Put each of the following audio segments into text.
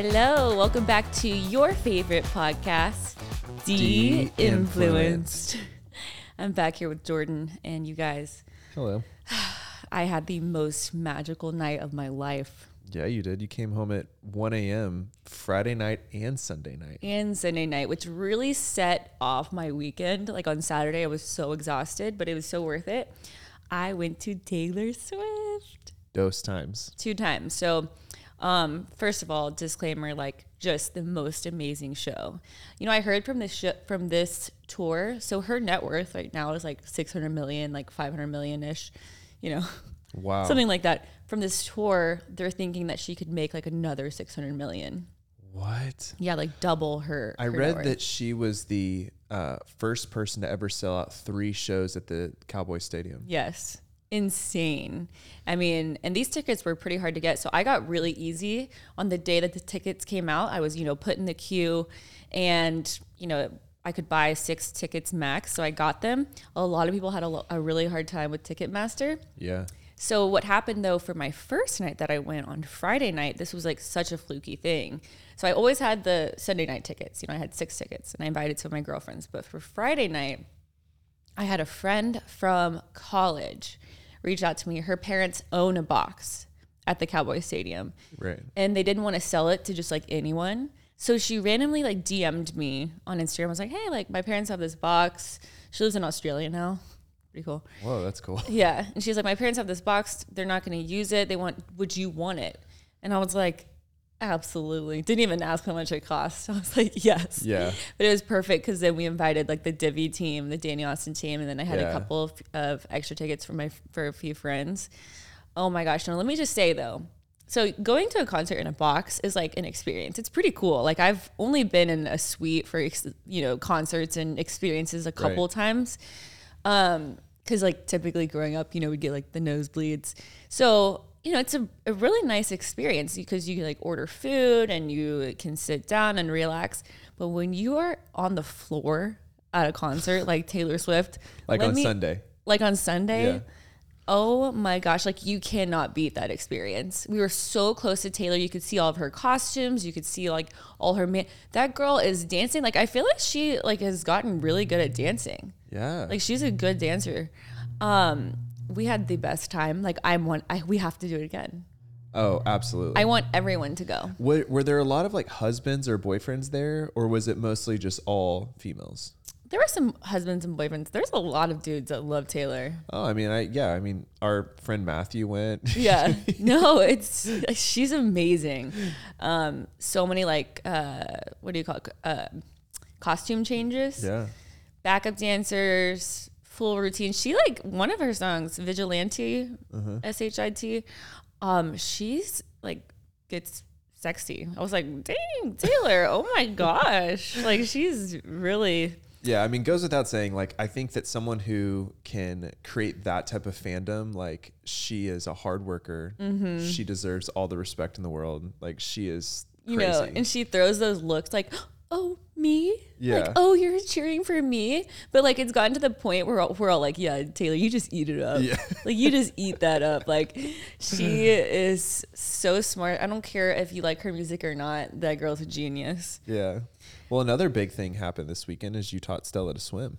Hello, welcome back to your favorite podcast, De Influenced. I'm back here with Jordan and you guys. Hello. I had the most magical night of my life Yeah, you did. You came home at 1 a.m. Friday night and Sunday night. and Sunday night, which really set off my weekend. Like on Saturday, I was so exhausted, but it was so worth it. I went to Taylor Swift. Dose times. two times. So, um, first of all, disclaimer: like just the most amazing show. You know, I heard from this sh- from this tour. So her net worth right now is like six hundred million, like five hundred million ish. You know, Wow. something like that. From this tour, they're thinking that she could make like another six hundred million. What? Yeah, like double her. I her read that she was the uh, first person to ever sell out three shows at the Cowboy Stadium. Yes. Insane. I mean, and these tickets were pretty hard to get. So I got really easy on the day that the tickets came out. I was, you know, put in the queue and, you know, I could buy six tickets max. So I got them. A lot of people had a, a really hard time with Ticketmaster. Yeah. So what happened though for my first night that I went on Friday night, this was like such a fluky thing. So I always had the Sunday night tickets. You know, I had six tickets and I invited some of my girlfriends. But for Friday night, I had a friend from college reach out to me. Her parents own a box at the Cowboy Stadium Right. and they didn't want to sell it to just like anyone. So she randomly like DM'd me on Instagram. I was like, hey, like my parents have this box. She lives in Australia now. Pretty cool. Whoa, that's cool. Yeah. And she's like, my parents have this box. They're not going to use it. They want, would you want it? And I was like, absolutely. Didn't even ask how much it cost. I was like, yes. Yeah. But it was perfect because then we invited like the Divi team, the Dani Austin team, and then I had Yeah. a couple of, of extra tickets for my for a few friends. Oh my gosh! Now let me just say though, so going to a concert in a box is like an experience. It's pretty cool. Like I've only been in a suite for ex- you know concerts and experiences a couple Right. times. Um, because like typically growing up, you know, we'd get like the nosebleeds. So you know, it's a, a really nice experience because you like order food and you can sit down and relax. But when you are on the floor at a concert like Taylor Swift, Like on me- Sunday. like on Sunday. Yeah. Oh my gosh, like you cannot beat that experience. We were so close to Taylor. You could see all of her costumes. You could see like all her man. That girl is dancing. Like I feel like she like has gotten really good at dancing. Yeah. Like she's a good dancer. Um, we had the best time. Like I want. I we have to do it again. oh, absolutely. I want everyone to go. were, were there a lot of like husbands or boyfriends there, or was it mostly just all females? There were some husbands and boyfriends. There's a lot of dudes that love Taylor. Oh, I mean, I yeah, I mean, our friend Matthew went. yeah no it's she's amazing um so many like uh what do you call it uh costume changes yeah. backup dancers full routine she like one of her songs vigilante Uh-huh. s-h-i-t um she's like gets sexy i was like dang taylor oh my gosh like she's really Yeah, I mean, goes without saying. Like, I think that someone who can create that type of fandom, like she is a hard worker. Mm-hmm. She deserves all the respect in the world. Like, she is you crazy. know, and she throws those looks like, oh, me? Yeah. Like, oh, you're cheering for me? But like, it's gotten to the point where we're all like, yeah, Taylor, you just eat it up. Yeah. like, you just eat that up. Like, she is so smart. I don't care if you like her music or not. That girl's a genius. yeah. Well, another big thing happened this weekend is you taught Stella to swim.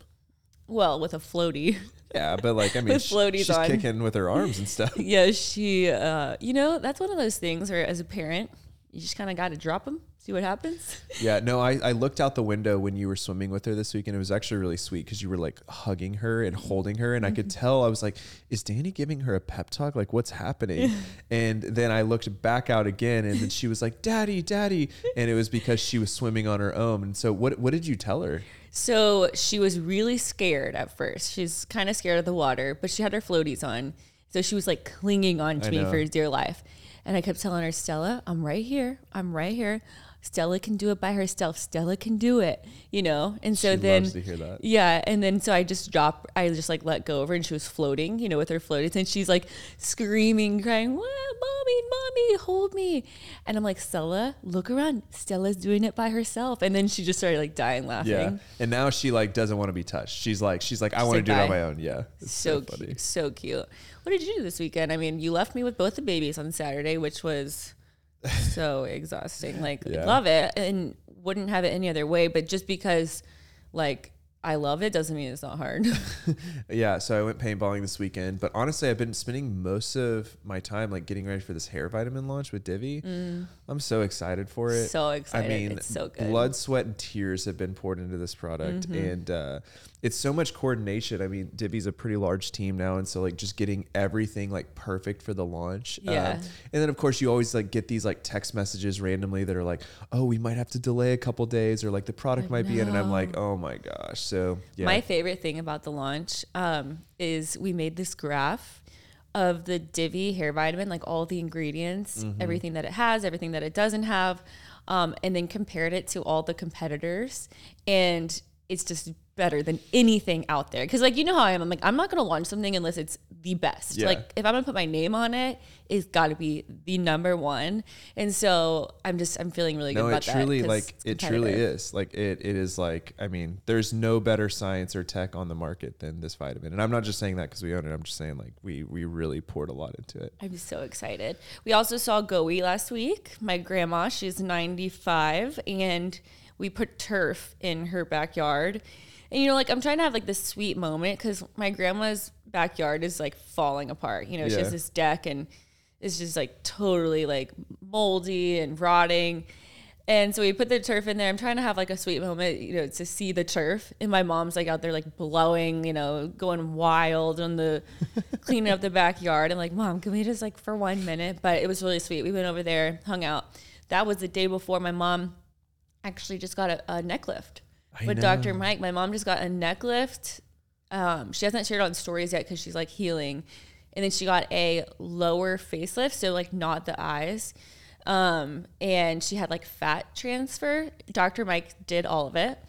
Well, with a floaty. Yeah, but like, I mean, With floaties she's on. kicking with her arms and stuff. yeah, she, uh, you know, that's one of those things where as a parent, you just kind of got to drop them, see what happens. Yeah, no, I, I looked out the window when you were swimming with her this week, and it was actually really sweet because you were like hugging her and holding her, and I could tell I was like, "Is Dani giving her a pep talk? Like, what's happening?" and then I looked back out again, and then she was like, "Daddy, Daddy," and it was because she was swimming on her own. And so, what what did you tell her? So she was really scared at first. She's kind of scared of the water, but she had her floaties on. So she was like clinging on to me for dear life. And I kept telling her, Stella, I'm right here. I'm right here. Stella can do it by herself. Stella can do it, you know? And so She then, loves to hear that. yeah. And then so I just drop, I just like let go of her and she was floating, you know, with her floaties. And she's like screaming, crying, what? Mommy, mommy, hold me. And I'm like, Stella, look around. Stella's doing it by herself. And then she just started like dying laughing. Yeah, and now she like doesn't want to be touched. She's like, she's like, I want to do it on my own. Yeah, it's so, so, funny. cute, so cute. What did you do this weekend? I mean, you left me with both the babies on Saturday, which was so exhausting. Like Yeah. love it and wouldn't have it any other way, but just because like I love it doesn't mean it's not hard. Yeah, so I went paintballing this weekend, but honestly, I've been spending most of my time like getting ready for this hair vitamin launch with Divi. Mm. I'm so excited for it. So excited. I mean, it's so good. Mm-hmm. blood, sweat, and tears have been poured into this product, and uh, it's so much coordination. I mean, Divi's a pretty large team now, and so like just getting everything like perfect for the launch. Um, Yeah. and then of course you always like get these like text messages randomly that are like, "Oh, we might have to delay a couple days," or like the product might be in, and I'm like, "Oh my gosh!" So yeah, My favorite thing about the launch um, is we made this graph of the Divi hair vitamin, like all the ingredients, Mm-hmm. everything that it has, everything that it doesn't have, um, and then compared it to all the competitors. And it's just better than anything out there. Cause like, you know how I am. I'm like, I'm not going to launch something unless it's the best. Yeah. Like if I'm going to put my name on it, it's got to be the number one. And so I'm just, I'm feeling really good no, it about truly that. 'cause like it's it truly is like it. It is like I mean, there's no better science or tech on the market than this vitamin, and I'm not just saying that because we own it. I'm just saying like we we really poured a lot into it. I'm so excited. We also saw Goey last week. My grandma, she's 95, and we put turf in her backyard. And you know, like I'm trying to have like this sweet moment because my grandma's backyard is like falling apart. You know, she has this deck and it's just like totally like moldy and rotting. And so we put the turf in there. I'm trying to have like a sweet moment, you know, to see the turf. And my mom's like out there like blowing, you know, going wild on the cleaning up the backyard. I'm like, Mom, can we just like for one minute? But it was really sweet. We went over there, hung out. That was the day before my mom actually just got a, a neck lift I with Dr. Mike. My mom just got a neck lift. Um, she hasn't shared on stories yet because she's like healing. And then she got a lower facelift, so like not the eyes. Um, and she had like fat transfer. Dr. Mike did all of it.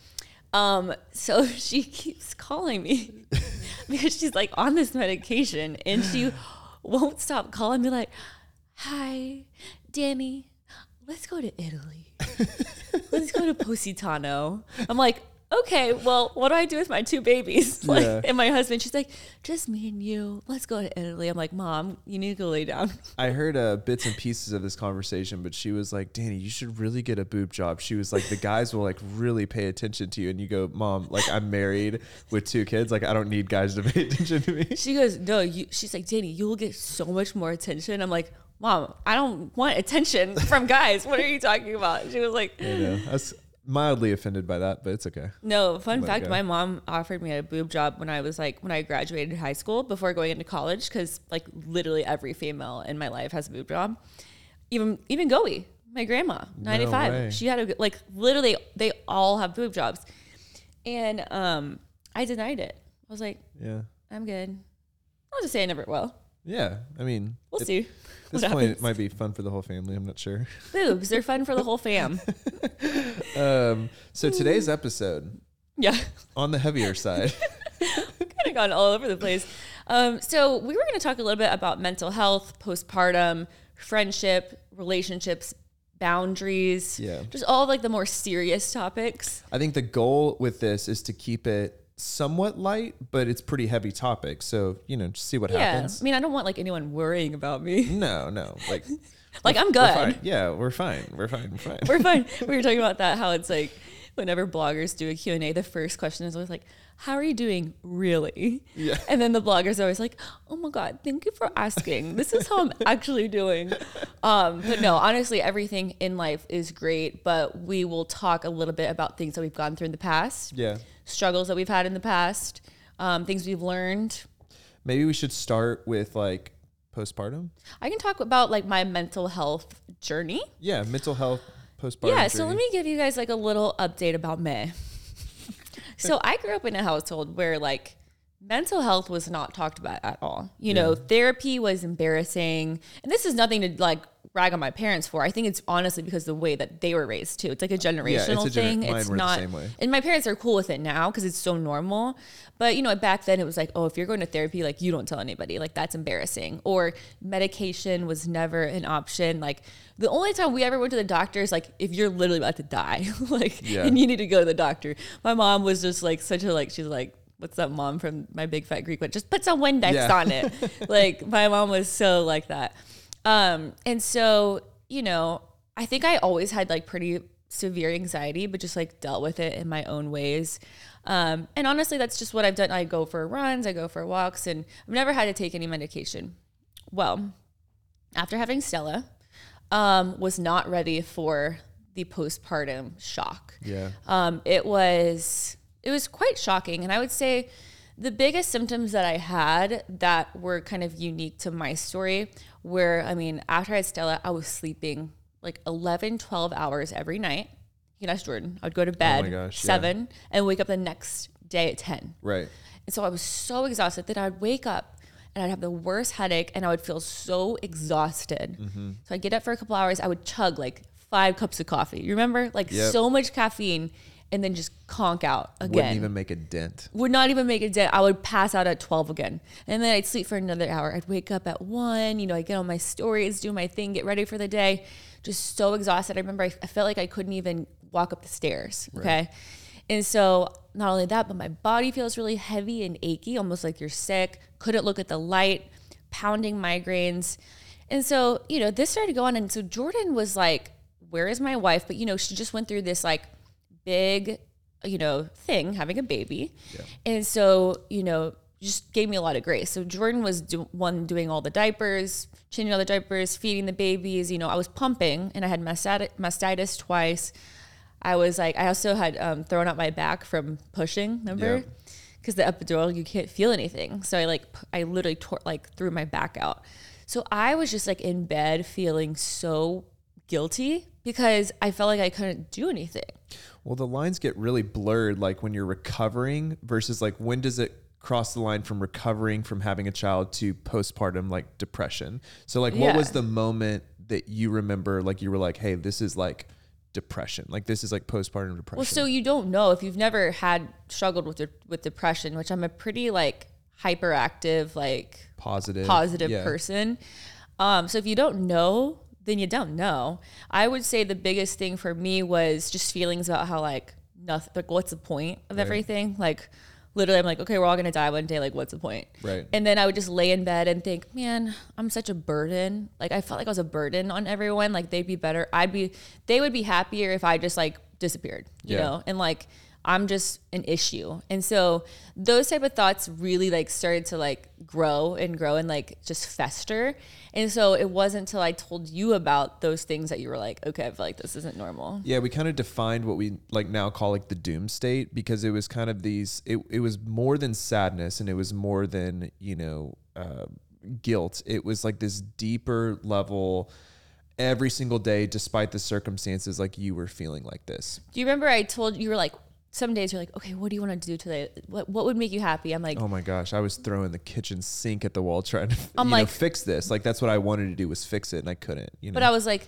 Um, so she keeps calling me because she's like on this medication and she won't stop calling me like, Hi, Dani, let's go to Italy. let's go to Positano. I'm like, okay, well, what do I do with my two babies? Like, Yeah. and my husband, she's like, just me and you. Let's go to Italy. I'm like, Mom, you need to go lay down. I heard uh, bits and pieces of this conversation, but she was like, "Dani, you should really get a boob job." She was like, "The guys will like really pay attention to you," and you go, "Mom, like I'm married with two kids. Like I don't need guys to pay attention to me." She goes, no, you, she's like, Dani, you will get so much more attention. I'm like, Mom, I don't want attention from guys. What are you talking about? She was like, You know, I was mildly offended by that, but it's okay. No, fun Let fact, my mom offered me a boob job when I was like when I graduated high school before going into college because like literally every female in my life has a boob job. Even even Goey, my grandma, ninety way. five, she had a like literally they all have boob jobs, and um I denied it. I was like, Yeah, I'm good. I'll just say I never will. Yeah. I mean, We'll at see. this what point, it happens. might be fun for the whole family. I'm not sure. Boobs, they're fun for the whole fam. Um, so today's episode Yeah. on the heavier side. kind of gone all over the place. Um, so we were going to talk a little bit about mental health, postpartum, friendship, relationships, boundaries. Yeah. Just all like the more serious topics. I think the goal with this is to keep it somewhat light, but it's pretty heavy topic. So you know, just see what Yeah. happens. I mean, I don't want like anyone worrying about me. No, no, like Like I'm we're good. fine. Yeah, we're fine. We're fine. We're fine. We're fine. we were talking about that how it's like whenever bloggers do a Q&A, the first question is always like, "How are you doing really?" Yeah. And then the bloggers are always like, "Oh my god, thank you for asking. This is how I'm actually doing." Um, but no, honestly, everything in life is great, but we will talk a little bit about things that we've gone through in the past, yeah. Struggles that we've had in the past, um, things we've learned. Maybe we should start with like postpartum. I can talk about like my mental health journey. Yeah, mental health postpartum. Yeah, so let me give you guys like a little update about me. so I grew up in a household where like mental health was not talked about at all. You know, therapy was embarrassing. And this is nothing to like rag on my parents for. I think it's honestly because of the way that they were raised too. It's like a generational a gener- thing. mine it's not same way. and my parents are cool with it now because it's so normal. But you know, back then it was like, oh, if you're going to therapy, like you don't tell anybody, like that's embarrassing. Or medication was never an option. Like the only time we ever went to the doctor is like if you're literally about to die, like Yeah. and you need to go to the doctor. My mom was just like such a like she's like. What's that mom from my big fat Greek one? Just put some Windex Yeah. on it. like my mom was so like that. Um, and so you know, I think I always had like pretty severe anxiety, but just like dealt with it in my own ways. Um, and honestly, that's just what I've done. I go for runs, I go for walks, and I've never had to take any medication. Well, after having Stella, um, was not ready for the postpartum shock. Yeah. Um, it was it was quite shocking, and I would say the biggest symptoms that I had that were kind of unique to my story were, I mean, after I had Stella, I was sleeping like 11, 12 hours every night. You know, Jordan. I would go to bed gosh, yeah. seven and wake up the next day at 10. Right. And so I was so exhausted that I'd wake up and I'd have the worst headache and I would feel so exhausted. Mm-hmm. So I'd get up for a couple hours. I would chug like five cups of coffee. You remember? Like Yep. so much caffeine and then just conk out again Wouldn't even make a dent. would not even make a dent. I would pass out at 12 again. And then I'd sleep for another hour. I'd wake up at one, you know, I'd get on my stories, do my thing, get ready for the day. Just so exhausted. I remember I, I felt like I couldn't even walk up the stairs. Okay. And so not only that, but my body feels really heavy and achy, almost like you're sick. Couldn't look at the light, pounding migraines. And so, you know, this started to go on. And so Jordan was like, Where is my wife? But, you know, she just went through this like big, you know, thing, having a baby. And so, you know, just gave me a lot of grace. So Jordan was do- one doing all the diapers, changing all the diapers, feeding the babies. You know, I was pumping and I had mastati- mastitis twice. I was like, I also had um, thrown out my back from pushing, remember? Yeah. Because the epidural, you can't feel anything. So I like, I literally tore, like threw my back out. So I was just like in bed feeling so guilty because I felt like I couldn't do anything. Well, the lines get really blurred, like when you're recovering versus like when does it cross the line from recovering from having a child to postpartum like depression? So like, what Yeah. was the moment that you remember? Like you were like, hey, this is like depression. Like this is like postpartum depression. Well, so you don't know if you've never had struggled with de- with depression, which I'm a pretty like hyperactive, like positive, positive yeah. person. Um, so if you don't know, then you don't know. I would say the biggest thing for me was just feelings about how like nothing, like what's the point of everything? Like literally, I'm like, okay, we're all gonna die one day. Like, what's the point? Right. And then I would just lay in bed and think, man, I'm such a burden. Like I felt like I was a burden on everyone. Like they'd be better. I'd be, they would be happier if I just like disappeared, you Yeah. know? And like I'm just an issue. And so those type of thoughts really like started to like grow and grow and like just fester. And so it wasn't until I told you about those things that you were like, okay, I feel like this isn't normal. Yeah, we kind of defined what we like now call like the doom state because it was kind of these. It it was more than sadness and it was more than you know uh, guilt. It was like this deeper level. Every single day, despite the circumstances, like you were feeling like this. Do you remember I told you were like, some days you're like, okay, what do you want to do today? What, what would make you happy? I'm like, Oh my gosh, I was throwing the kitchen sink at the wall trying to I'm you know, fix this. Like that's what I wanted to do was fix it, and I couldn't. You know, But I was like,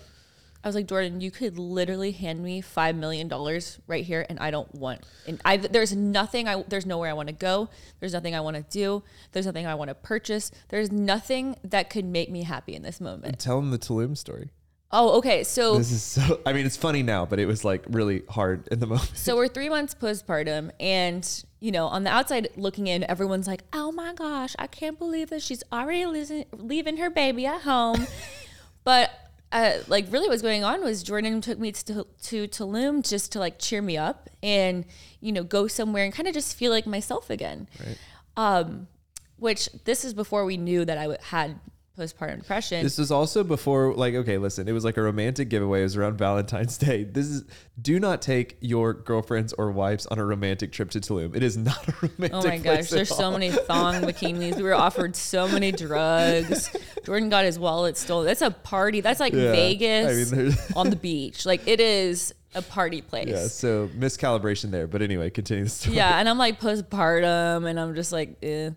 I was like, Jordan, you could literally hand me five million dollars right here, and I don't want. And I there's nothing. I there's nowhere I want to go. There's nothing I want to do. There's nothing I want to purchase. There's nothing that could make me happy in this moment. tell him the Tulum story. Oh, okay. So This is so. I mean, it's funny now, but it was like really hard in the moment. So we're three months postpartum, and you know, on the outside looking in, everyone's like, "Oh my gosh, I can't believe that she's already losing, leaving her baby at home." but uh, like, really, what's going on was Jordan took me to to Tulum just to like cheer me up and you know go somewhere and kind of just feel like myself again. Right. Um, which this is before we knew that I w- had postpartum depression. This was also before, like, okay, listen, it was like a romantic giveaway. It was around Valentine's Day. This is, do not take your girlfriends or wives on a romantic trip to Tulum. It is not a romantic Oh my gosh, there's so all. many thong bikinis. We were offered so many drugs. Jordan got his wallet stolen. That's a party. That's like Yeah. Vegas I mean, on the beach. Like it is a party place. Yeah, so miscalibration there. But anyway, continue the story. Yeah, and I'm like postpartum, and I'm just like, eh.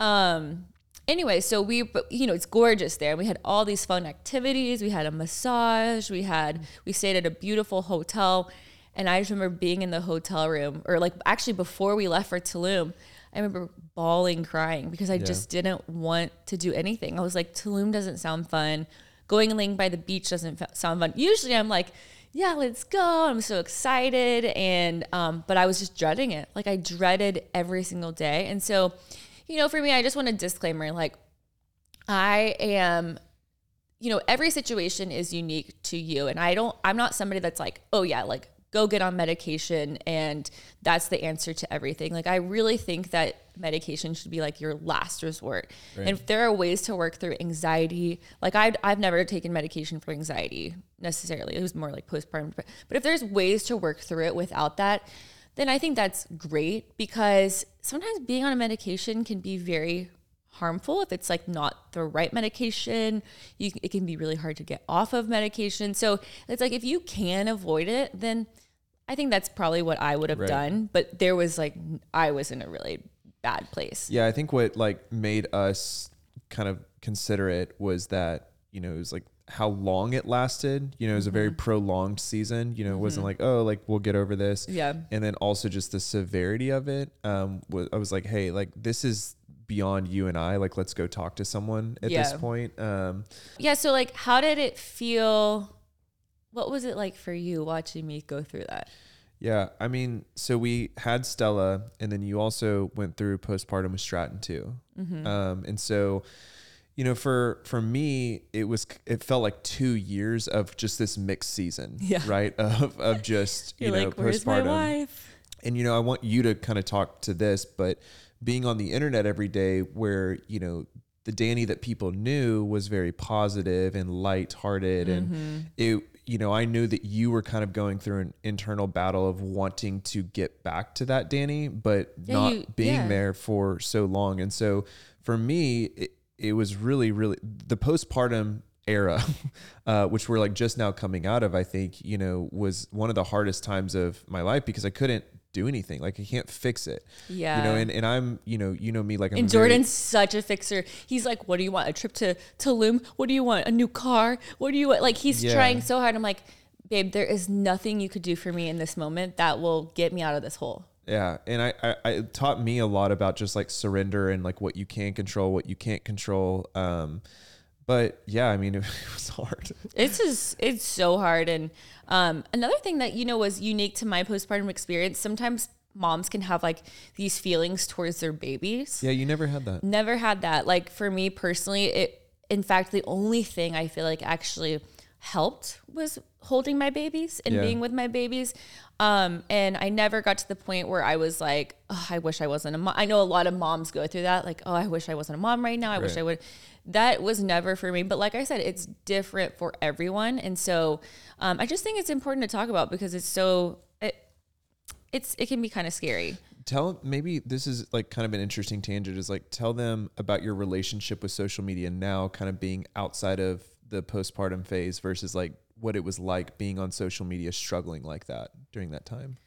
um. Anyway, so we, you know, it's gorgeous there. We had all these fun activities. We had a massage. We had, we stayed at a beautiful hotel, and I just remember being in the hotel room, or like actually before we left for Tulum, I remember bawling, crying because I just didn't want to do anything. I was like, Tulum doesn't sound fun. Going and laying by the beach doesn't sound fun. Usually, I'm like, yeah, let's go. I'm so excited. And, um, but I was just dreading it. Like I dreaded every single day. And so, you know, for me, I just want a disclaimer like, I am, you know, every situation is unique to you. And I don't, I'm not somebody that's like, oh yeah, like go get on medication and that's the answer to everything. Like I really think that medication should be like your last resort. Right. And if there are ways to work through anxiety, like I've, I've never taken medication for anxiety necessarily. It was more like postpartum. But, but if there's ways to work through it without that, then I think that's great because sometimes being on a medication can be very harmful if it's like not the right medication. You, it can be really hard to get off of medication. So it's like if you can avoid it, then I think that's probably what I would have Right. done. But there was like I was in a really bad place. Yeah, I think what like made us kind of consider it was that, you know, it was like how long it lasted. You know, it was a very prolonged season. You know, it wasn't like, oh, like we'll get over this. Yeah. And then also just the severity of it. Um, I was like, hey, like this is beyond you and I. Like, let's go talk to someone at this point. Um, Yeah. So like, how did it feel? What was it like for you watching me go through that? Yeah, I mean, so we had Stella, and then you also went through postpartum with Stratton too. Mm-hmm. Um, and so, you know, for for me, it was it felt like two years of just this mixed season, Yeah. right? Of of just you know like, postpartum, wife? and you know, I want you to kind of talk to this, but being on the internet every day, where you know the Dani that people knew was very positive and lighthearted, Mm-hmm. and it, you know, I knew that you were kind of going through an internal battle of wanting to get back to that Dani, but Yeah, not you- being yeah. there for so long, and so for me, it, it was really, really the postpartum era, uh, which we're like just now coming out of, I think, you know, was one of the hardest times of my life because I couldn't do anything. Like I can't fix it. Yeah. You know, and, and I'm, you know, you know me like I'm And very- Jordan's such a fixer. He's like, "What do you want? A trip to Tulum? What do you want? A new car? What do you want?" Like he's Yeah. trying so hard. I'm like, "Babe, there is nothing you could do for me in this moment that will get me out of this hole." Yeah, and I, I, I taught me a lot about just like surrender and like what you can control, what you can't control. Um, but yeah, I mean, it, was hard. It's just it's so hard. And um, another thing that you know was unique to my postpartum experience. Sometimes moms can have like these feelings towards their babies. Yeah, you never had that. Never had that. Like for me personally, it in fact the only thing I feel like actually helped was holding my babies and Yeah. being with my babies. Um, and I never got to the point where I was like, oh, I wish I wasn't a mom. I know a lot of moms go through that, like, oh, I wish I wasn't a mom right now. I wish I would. That was never for me. But like I said, it's different for everyone. And so um, I just think it's important to talk about because it's so it, it's it can be kind of scary. Tell maybe this is like kind of an interesting tangent. Is like tell them about your relationship with social media now, kind of being outside of the postpartum phase versus like what it was like being on social media, struggling like that during that time.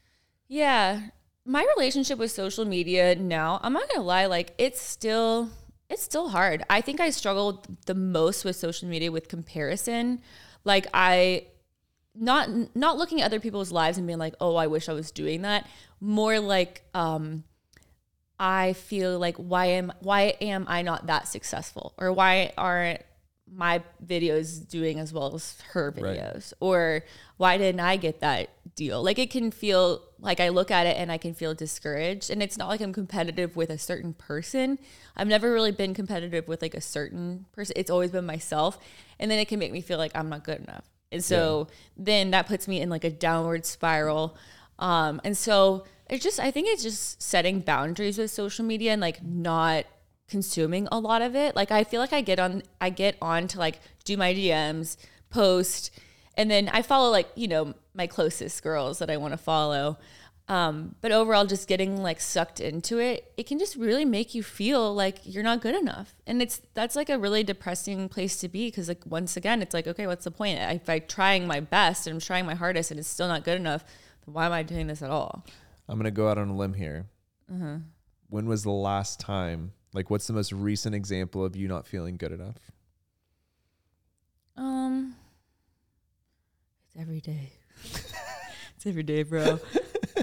Yeah. My relationship with social media now, I'm not going to lie, like it's still it's still hard. I think I struggled the most with social media with comparison. Like I not not looking at other people's lives and being like, "Oh, I wish I was doing that." More like um I feel like why am why am I not that successful or why aren't my videos doing as well as her Right. videos or why didn't I get that deal? Like it can feel like I look at it and I can feel discouraged and it's not like I'm competitive with a certain person. I've never really been competitive with like a certain person. It's always been myself and then it can make me feel like I'm not good enough. And so then that puts me in like a downward spiral. Um, and so it's just, I think it's just setting boundaries with social media and like not consuming a lot of it. Like I feel like I get on, I get on to like do my DMs, post, and then I follow like, you know, my closest girls that I want to follow. Um, but overall, just getting like sucked into it, it can just really make you feel like you're not good enough. And it's that's like a really depressing place to be because like once again, it's like, okay, what's the point? If I'm trying my best and I'm trying my hardest and it's still not good enough, then why am I doing this at all? I'm gonna go out on a limb here. Mm-hmm. When was the last time? Like, what's the most recent example of you not feeling good enough? Um, it's every day. it's every day, bro.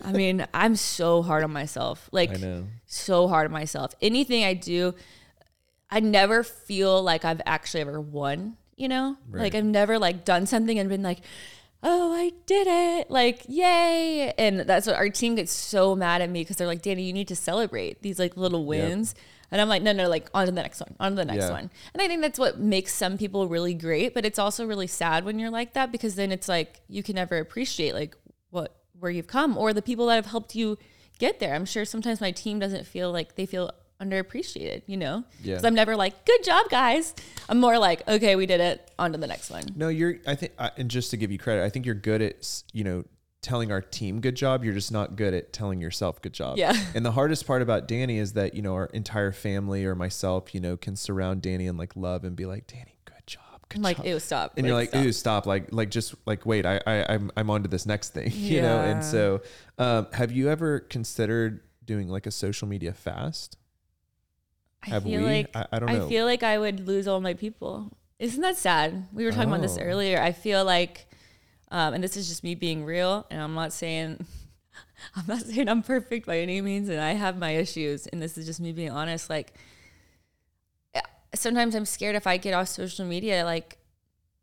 I mean, I'm so hard on myself. Like, I know. so hard on myself. Anything I do, I never feel like I've actually ever won, you know? Right. Like I've never like done something and been like, "Oh, I did it." Like, "Yay." And that's what our team gets so mad at me because they're like, "Dani, you need to celebrate these like little wins." And I'm like, no, no, like on to the next one, on to the next Yeah. one. And I think that's what makes some people really great, but it's also really sad when you're like that because then it's like you can never appreciate like what where you've come or the people that have helped you get there. I'm sure sometimes my team doesn't feel like they feel underappreciated, you know? Yeah. Because I'm never like, good job, guys. I'm more like, okay, we did it. On to the next one. No, you're. I think, and just to give you credit, I think you're good at you know telling our team good job. You're just not good at telling yourself good job. Yeah. And the hardest part about Dani is that you know our entire family or myself, you know, can surround Dani and like love and be like, Dani, good job, good like, job. ew, stop. and you're like, stop. ooh, stop! Like, like just like wait, I, I, I'm, I'm on to this next thing, you know. And so, um, have you ever considered doing like a social media fast? I Have feel we? like I, I don't know. I feel like I would lose all my people. Isn't that sad? We were talking about this Oh. earlier. I feel like, um, and this is just me being real, and I'm not saying, I'm not saying I'm perfect by any means, and I have my issues, and this is just me being honest. Like, sometimes I'm scared if I get off social media, like,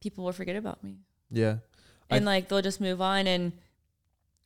people will forget about me, yeah. I- and like they'll just move on, and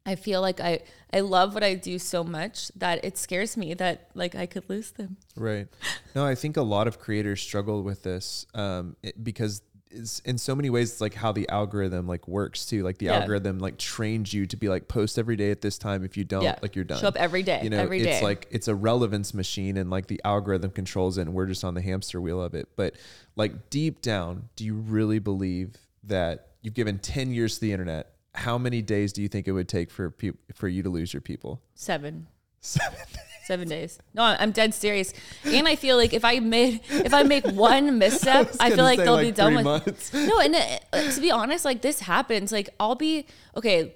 I feel like I I love what I do so much that it scares me that like I could lose them. Right. No, I think a lot of creators struggle with this um, it, because it's, in so many ways, it's like how the algorithm like works too. Like the Yeah. algorithm like trains you to be like post every day at this time. If you don't, Yeah. like you're done. Show up every day, You know, every it's day. like it's a relevance machine, and like the algorithm controls it, and we're just on the hamster wheel of it. But like deep down, do you really believe that you've given ten years to the internet? How many days do you think it would take for peop for you to lose your people? Seven. Seven. Seven days. No, I'm dead serious. And I feel like if I made if I make one misstep, I, feel like they'll be done with. months. No, and uh, to be honest, like this happens. Like I'll be okay.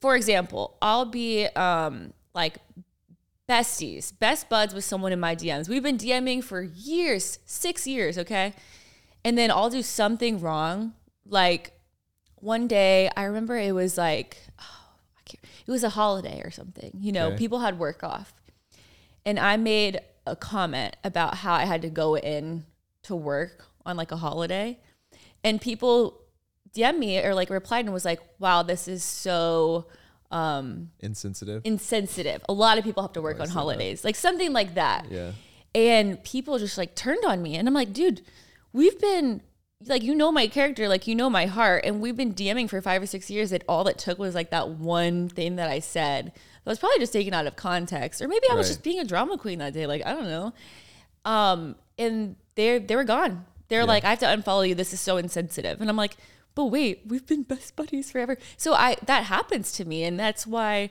For example, I'll be um like besties, best buds with someone in my DMs. We've been DMing for years, six years, okay? And then I'll do something wrong. Like one day, I remember it was like, oh, I can't, it was a holiday or something. You know, Okay. people had work off. And I made a comment about how I had to go in to work on like a holiday. And people DM me or like replied and was like, wow, this is so um, Insensitive. insensitive. A lot of people have to work on saw that. holidays, like something like that. yeah. And people just like turned on me. And I'm like, dude, we've been like, you know, my character, like, you know, my heart. And we've been DMing for five or six years. That all it took was like that one thing that I said that was probably just taken out of context. Or maybe I was Right. just being a drama queen that day. Like, I don't know. Um, and they they were gone. They're like, I have to unfollow you. This is so insensitive. And I'm like, but wait, we've been best buddies forever. So I that happens to me, and that's why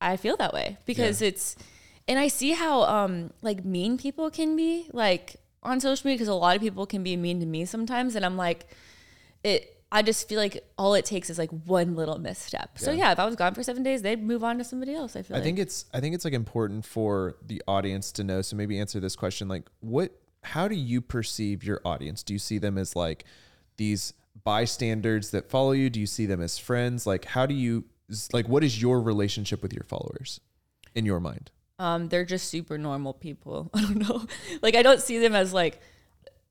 I feel that way because Yeah. it's and I see how um like mean people can be like on social media because a lot of people can be mean to me sometimes, and I'm like, it. I just feel like all it takes is like one little misstep. So Yeah. if I was gone for seven days, they'd move on to somebody else. I feel I like. think it's I think it's like important for the audience to know. So maybe answer this question like what how do you perceive your audience? Do you see them as like these bystanders that follow you? Do you see them as friends? Like how do you like what is your relationship with your followers in your mind? um, they're just super normal people. I don't know. Like I don't see them as like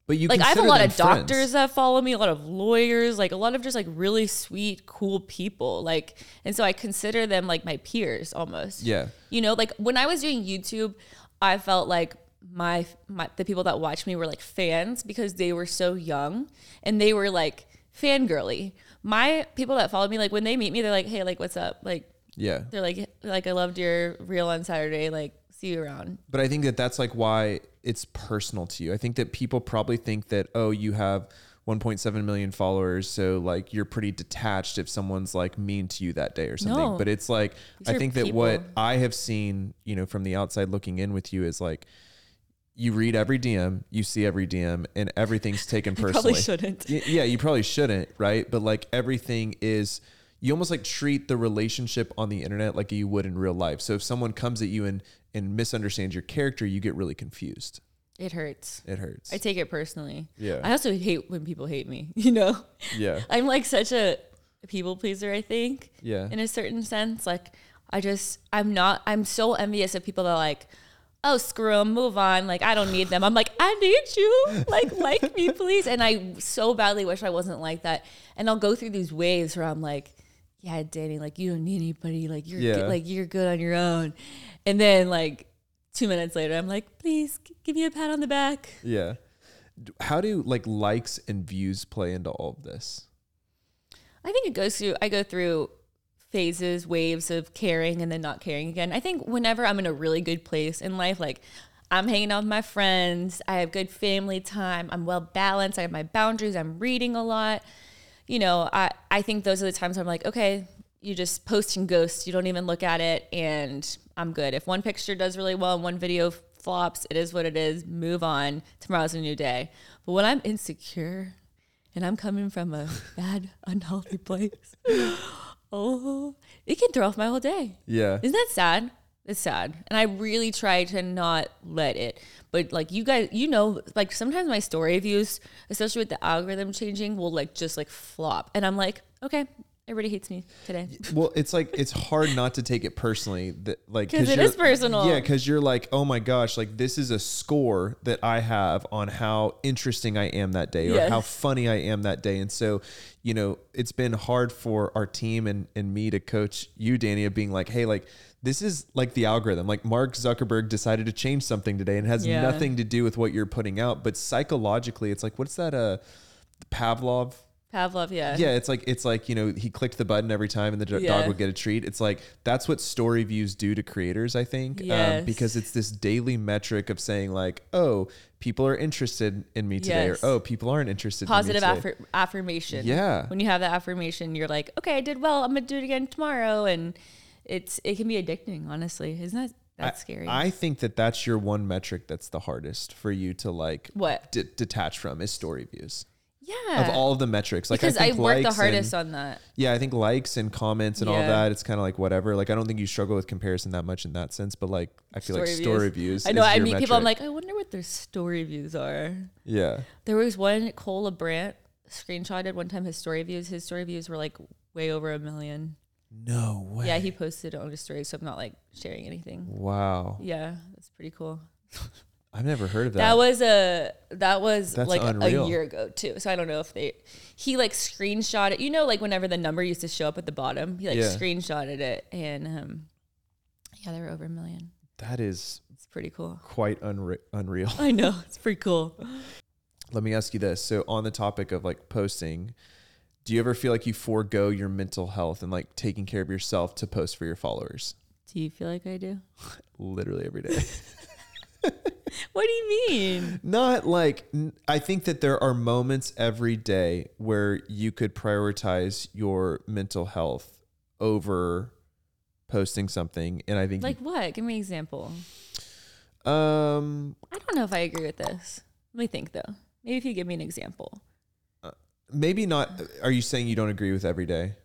But you like I have a lot of doctors friends. that follow me, a lot of lawyers, like a lot of just like really sweet, cool people. Like, and so I consider them like my peers almost. Yeah. You know, like when I was doing YouTube, I felt like my my the people that watched me were like fans because they were so young and they were like fangirly. My people that follow me, like when they meet me, they're like, "Hey, like, what's up?" Like, Yeah. they're like, "Like, I loved your reel on Saturday. Like, see you around." But I think that that's like why it's personal to you. I think that people probably think that oh, you have 1.7 million followers, so like you're pretty detached if someone's like mean to you that day or something. No. But it's like These I think that what. I have seen, you know, from the outside looking in with you is like you read every DM, you see every DM, and everything's taken personally. probably shouldn't. Y- yeah, you probably shouldn't, right? But like everything is you almost like treat the relationship on the internet like you would in real life. So if someone comes at you and and misunderstands your character, you get really confused. It hurts. It hurts. I take it personally. Yeah. I also hate when people hate me, you know? yeah. I'm like such a people pleaser, I think, Yeah. in a certain sense. Like, I just, I'm not, I'm so envious of people that are like, oh, screw them, move on. Like, I don't need them. I'm like, I need you. Like, like me, please. And I so badly wish I wasn't like that. And I'll go through these waves where I'm like, yeah, Dani, like, you don't need anybody. Like, you're Yeah. good, like, you're good on your own. And then, like, two minutes later, I'm like, please g- give me a pat on the back. Yeah. How do like likes and views play into all of this? I think it goes through, I go through phases, waves of caring and then not caring again. I think whenever I'm in a really good place in life, like I'm hanging out with my friends, I have good family time, I'm well balanced, I have my boundaries, I'm reading a lot. You know, I, I think those are the times where I'm like, okay, you just post and ghost, you don't even look at it, and I'm good. If one picture does really well and one video flops, it is what it is, move on. Tomorrow's a new day. But when I'm insecure, and I'm coming from a bad, unhealthy place. Oh, it can throw off my whole day. Yeah. Isn't that sad? It's sad. And I really try to not let it. But like you guys, you know, like sometimes my story views, especially with the algorithm changing, will like just like flop. And I'm like, okay, everybody hates me today. Well, it's like it's hard not to take it personally. That like because you're- personal. Yeah, because you're like, oh my gosh, like this is a score that I have on how interesting I am that day or Yes. how funny I am that day. And so, you know, it's been hard for our team and and me to coach you, Dani, of being like, hey, like this is like the algorithm. Like Mark Zuckerberg decided to change something today and has Yeah. nothing to do with what you're putting out, but psychologically, it's like, what's that? Uh, Pavlov Pavlov, yeah. yeah, it's like it's like you know he clicked the button every time and the do- Yeah. dog would get a treat. It's like that's what story views do to creators, I think, um, because it's this daily metric of saying like, oh, people are interested in me today, Yes. or oh, people aren't interested. Positive in me today. affir- affirmation. Yeah. When you have that affirmation, you're like, okay, I did well. I'm gonna do it again tomorrow, and it's it can be addicting. Honestly, isn't that that's I- scary? I think that that's your one metric that's the hardest for you to like what? detach from is story views Yeah. of all of the metrics. Like because I, I, think work the likes hardest and- on that. Yeah, I think likes and comments and all that. It's kind of like whatever. Like I don't think you struggle with comparison that much in that sense, but like I feel like Story story views. views. I know. I meet people. I'm like, I wonder what their story views are. yeah. There was one Cole LaBrant screenshotted one time his story views. His story views were like way over a million. No way. Yeah, he posted it on his story, so I'm not like sharing anything. Wow. Yeah, that's pretty cool. I've never heard of that. That was a that was That's like unreal. a year ago too. So I don't know if they he like screenshot it. You know, like whenever the number used to show up at the bottom, he like Yeah. screenshotted it, and um, yeah, they were over a million. that is It's pretty cool. quite unre- unreal. I know it's pretty cool. Let me ask you this. So on the topic of like posting, do you ever feel like you forego your mental health and like taking care of yourself to post for your followers? Do you feel like I do? Literally every day. What do you mean? Not like I think that there are moments every day where you could prioritize your mental health over posting something and I think Like what? Give me an example. um I don't know if I agree with this. Let me think though. Maybe if you give me an example. maybe not are you saying you don't agree with every day?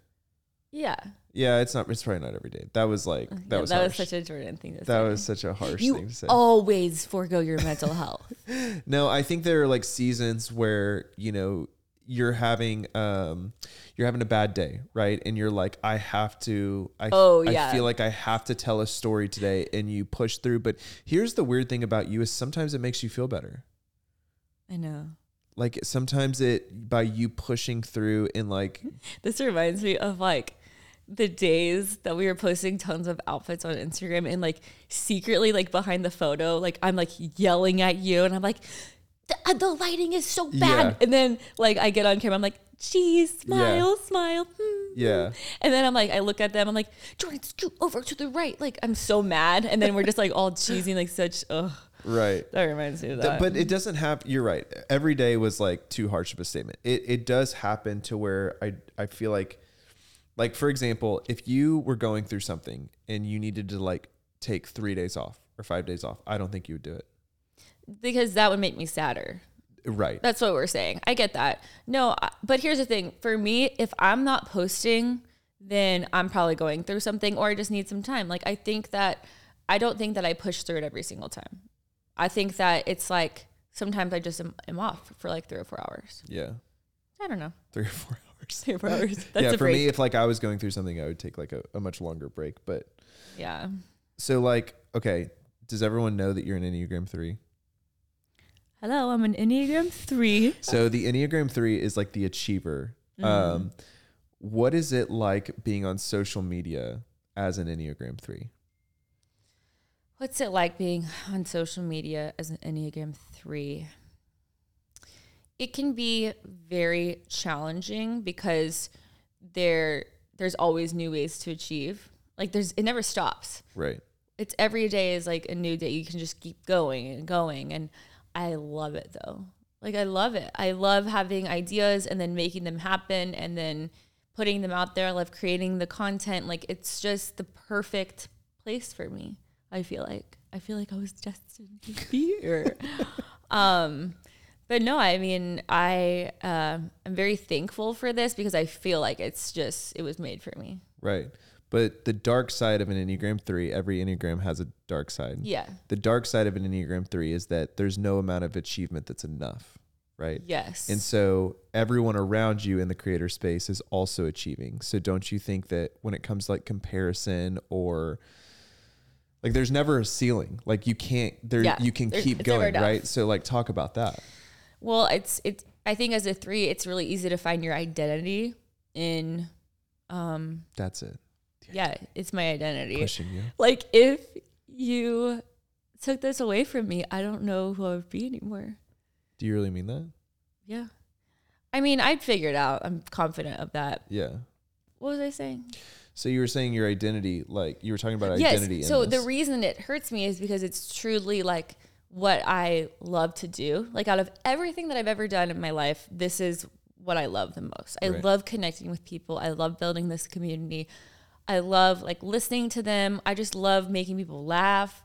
Yeah. Yeah, it's not it's probably not every day. That was like that Yeah, was that harsh. was such a Jordan thing to that say. was such a harsh you thing to say. always forego your mental health. No, I think there are like seasons where, you know, you're having um you're having a bad day, right? And you're like, I have to I, Oh, I feel like I have to tell a story today and you push through. But here's the weird thing about you is sometimes it makes you feel better. I know. Like sometimes it by you pushing through and like This reminds me of like the days that we were posting tons of outfits on Instagram and like secretly like behind the photo, like I'm like yelling at you and I'm like, the, the lighting is so bad. Yeah. And then like I get on camera, I'm like, geez, smile, smile. hmm, Yeah. And then I'm like, I look at them, I'm like, Jordan, scoot over to the right. Like I'm so mad. And then we're just like all cheesy, like such, ugh. right. That reminds me of that. But it doesn't have. You're right. Every day was like too harsh of a statement. It it does happen to where I I feel like, like for example, if you were going through something and you needed to like take three days off or five days off, I don't think you would do it. because that would make me sadder. Right. That's what we're saying. I get that. No, but here's the thing. For me, if I'm not posting, then I'm probably going through something or I just need some time. Like I think that I don't think that I push through it every single time. I think that it's like sometimes I just am, am off for like three or four hours. yeah. I don't know. Three or four hours. Three. That's yeah. For break. me, if like I was going through something, I would take like a, a much longer break. But yeah. so like, okay, does everyone know that you're an Enneagram three? Hello, I'm an Enneagram three. So the Enneagram three is like the achiever. Mm-hmm. Um, what is it like being on social media as an Enneagram three? What's it like being on social media as an Enneagram 3? It can be very challenging because there there's always new ways to achieve. Like there's it never stops. Right. It's every day is like a new day. You can just keep going and going and I love it though. Like I love it. I love having ideas and then making them happen and then putting them out there. I love creating the content. Like it's just the perfect place for me. I feel like I feel like I was destined to be here. um, but no, I mean I uh, I'm very thankful for this because I feel like it's just it was made for me. Right. But the dark side of an Enneagram 3, every Enneagram has a dark side. Yeah. The dark side of an Enneagram 3 is that there's no amount of achievement that's enough, right? Yes. And so everyone around you in the creator space is also achieving. So don't you think that when it comes to like comparison or like there's never a ceiling. Like you can't there Yeah, you can there- keep going, right? So like talk about that. Well, it's it's I think as a three, it's really easy to find your identity in um That's it. yeah, it's my identity. Pushing you. Like if you took this away from me, I don't know who I would be anymore. Do you really mean that? Yeah. I mean, I'd figure it out. I'm confident of that. Yeah. What was I saying? So you were saying your identity, like you were talking about yes. identity. So the reason it hurts me is because it's truly like what I love to do. Like out of everything that I've ever done in my life, this is what I love the most. I Right. love connecting with people. I love building this community. I love like listening to them. I just love making people laugh.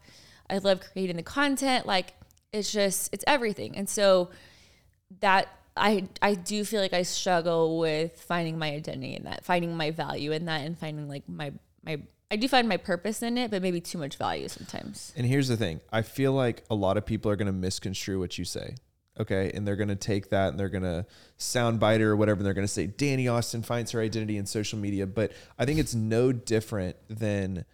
I love creating the content. Like it's just it's everything. And so that I I do feel like I struggle with finding my identity in that, finding my value in that, and finding like my my I do find my purpose in it, but maybe too much value sometimes. And here's the thing I feel like a lot of people are going to misconstrue what you say. Okay. And they're going to take that and they're going to soundbite it or whatever. And they're going to say, Dani Austin finds her identity in social media. But I think it's no different than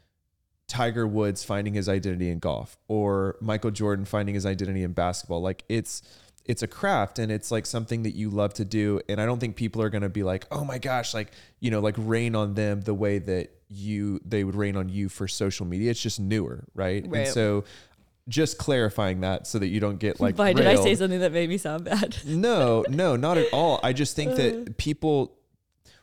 Tiger Woods finding his identity in golf or Michael Jordan finding his identity in basketball. Like it's, it's a craft and it's like something that you love to do. And I don't think people are going to be like, oh my gosh, like, you know, like rain on them the way that you, they would rain on you for social media. It's just newer. Right. And so just clarifying that so that you don't get like, Why did I say something that made me sound bad? No, no, not at all. I just think Uh. that people,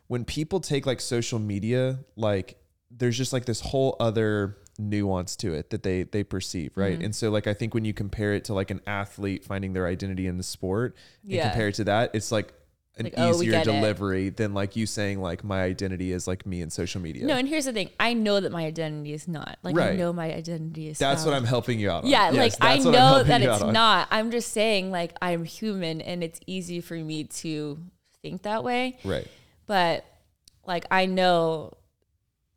when people take like social media, like there's just like this whole other nuance to it that they they perceive, right? Mm-hmm. And so like I think when you compare it to like an athlete finding their identity in the sport and Yeah. compare it to that, it's like an Like, oh, easier it. delivery than like you saying like my identity is like me in social media. No, and here's the thing: I know that my identity is not. Like I know my identity is. that's what. I'm helping you out on. Yeah, Yes, like I that's what I'm know that it's not. I'm just saying, like I'm human, and it's easy for me to think that way. Right. But like I know,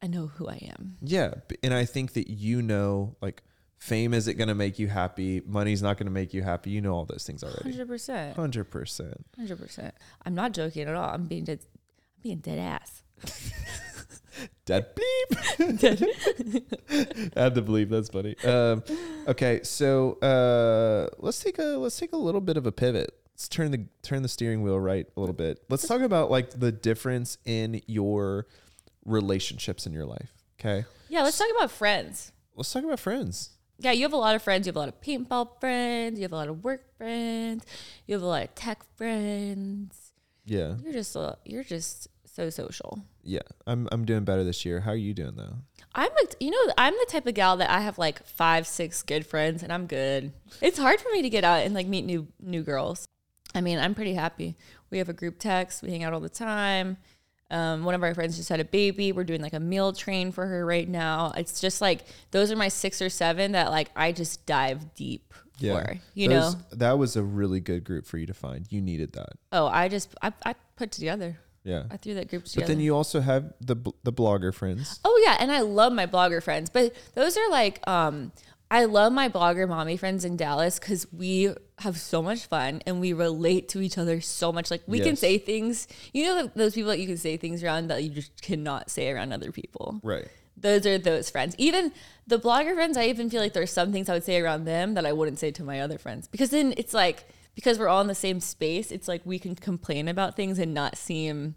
I know who I am. Yeah, and I think that you know, like, fame isn't going to make you happy. Money's not going to make you happy. You know all those things already. Hundred percent. Hundred percent. Hundred percent. I'm not joking at all. I'm being dead. I'm being dead ass. Dead beep. I had to believe that's funny. Um, okay, so uh, let's take a let's take a little bit of a pivot. Let's turn the turn the steering wheel right a little bit. Let's talk about like the difference in your relationships in your life. Okay, Yeah, let's talk about friends. let's talk about friends. Yeah, you have a lot of friends. You have a lot of paintball friends. You have a lot of work friends. You have a lot of tech friends. Yeah, You're just a, you're just so social. yeah. I'm I'm doing better this year. How are you doing though? I'm like, you know, I'm the type of gal that I have like five, six good friends, and I'm good. It's hard for me to get out and like meet new new girls. I mean, I'm pretty happy. We have a group text. We hang out all the time. Um, one of our friends just had a baby. We're doing like a meal train for her right now. It's just like those are my six or seven that like I just dive deep for. You Those- know? that was a really good group for you to find. You needed that. Oh, I just I, I put together. Yeah. I threw that group together. But then you also have the the blogger friends. Oh yeah, and I love my blogger friends, but those are like um I love my blogger mommy friends in Dallas cuz we have so much fun and we relate to each other so much. Like we can say things, you know those people that you can say things around that you just cannot say around other people. Right. Those are those friends. Even the blogger friends, I even feel like there's some things I would say around them that I wouldn't say to my other friends. Because then it's like because we're all in the same space, it's like we can complain about things and not seem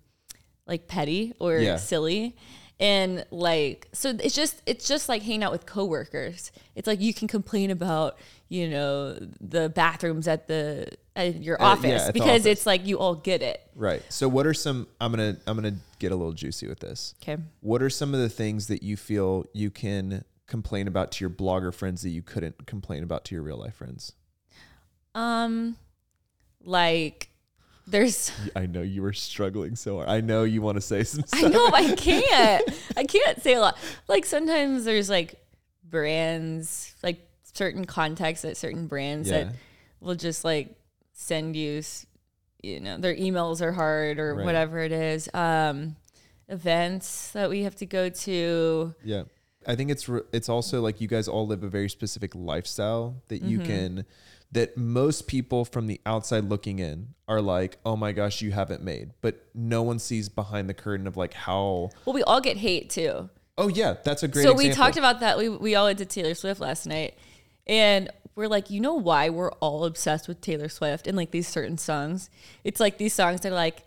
like petty or Yeah. silly. And like, so it's just it's just like hanging out with coworkers. It's like you can complain about you know the bathrooms at the at your Uh, yeah, office at because office. it's like you all get it. Right. So what are some I'm going to I'm to get a little juicy with this. Okay. What are some of the things that you feel you can complain about to your blogger friends that you couldn't complain about to your real life friends? Um, like there's I know you were struggling so hard. I know you want to say some stuff. I know I can't. I can't say a lot. Like sometimes there's like brands, like certain contexts at certain brands Yeah. that will just like send you, you know, their emails are hard or Right. whatever it is. Um, events that we have to go to. Yeah. I think it's re- it's also like you guys all live a very specific lifestyle that you can that most people from the outside looking in are like, "Oh my gosh, you haven't made." But no one sees behind the curtain of like how Well, we all get hate too. Oh yeah, that's a great so example. we talked about that. We we all went to Taylor Swift last night, and we're like, you know why we're all obsessed with Taylor Swift and like these certain songs? It's like these songs that are like,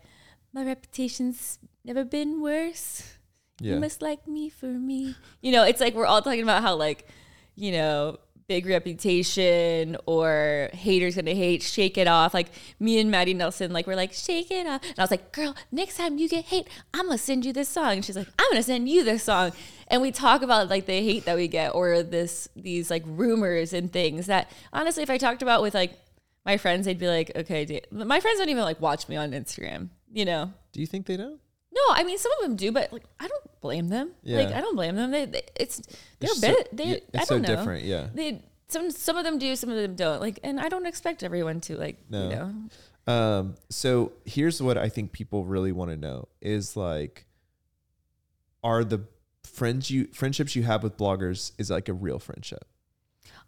my reputation's never been worse. yeah. You must like me for me. You know, it's like we're all talking about how like, you know, big reputation or haters gonna hate, shake it off. Like me and Maddie Nelson, like we're like, shake it off. And I was like, girl, next time you get hate, I'm gonna send you this song. And she's like, I'm gonna send you this song. And we talk about like the hate that we get or this these like rumors and things that honestly, if I talked about with like my friends, they'd be like, okay, my friends don't even like watch me on Instagram, you know? Do you think they don't? No, I mean some of them do, but like I don't blame them. Yeah. Like I don't blame them. They, they it's they're It's bit. so- they yeah, I it's so don't know. different, yeah. They some some of them do, some of them don't. Like, and I don't expect everyone to like No. you know. Um, so here's what I think people really want to know is like, are the friends you friendships you have with bloggers is like a real friendship?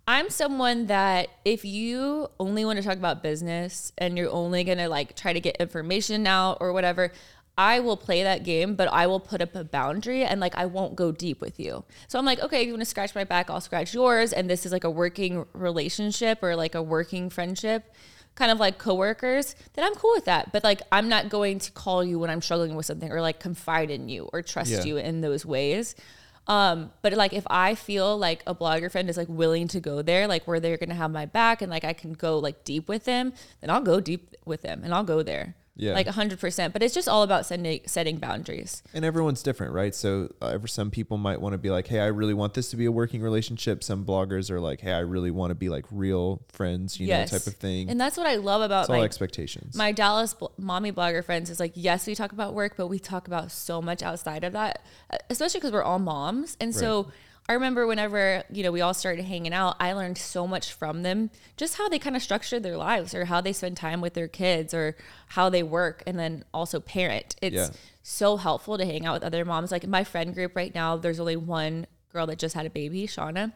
I'm someone that if you only want to talk about business and you're only going to like try to get information out or whatever, I will play that game, but I will put up a boundary and like I won't go deep with you. So I'm like, okay, if you want to scratch my back, I'll scratch yours. And this is like a working relationship or like a working friendship, kind of like coworkers, then I'm cool with that. But like, I'm not going to call you when I'm struggling with something or like confide in you or trust Yeah. you in those ways. Um, but like if I feel like a blogger friend is like willing to go there, like where they're gonna have my back and like I can go like deep with them, then I'll go deep with them and I'll go there. Yeah. Like hundred percent. But it's just all about setting setting boundaries. And everyone's different, right? So, uh, ever some people might want to be like, "Hey, I really want this to be a working relationship." Some bloggers are like, "Hey, I really want to be like real friends," you yes. know, type of thing. And that's what I love about it's all expectations. my Dallas bl- mommy blogger friends is like, yes, we talk about work, but we talk about so much outside of that, especially because we're all moms. And so I remember whenever, you know, we all started hanging out, I learned so much from them, just how they kind of structure their lives or how they spend time with their kids or how they work and then also parent. It's Yeah. so helpful to hang out with other moms. Like in my friend group right now, there's only one girl that just had a baby, Shauna.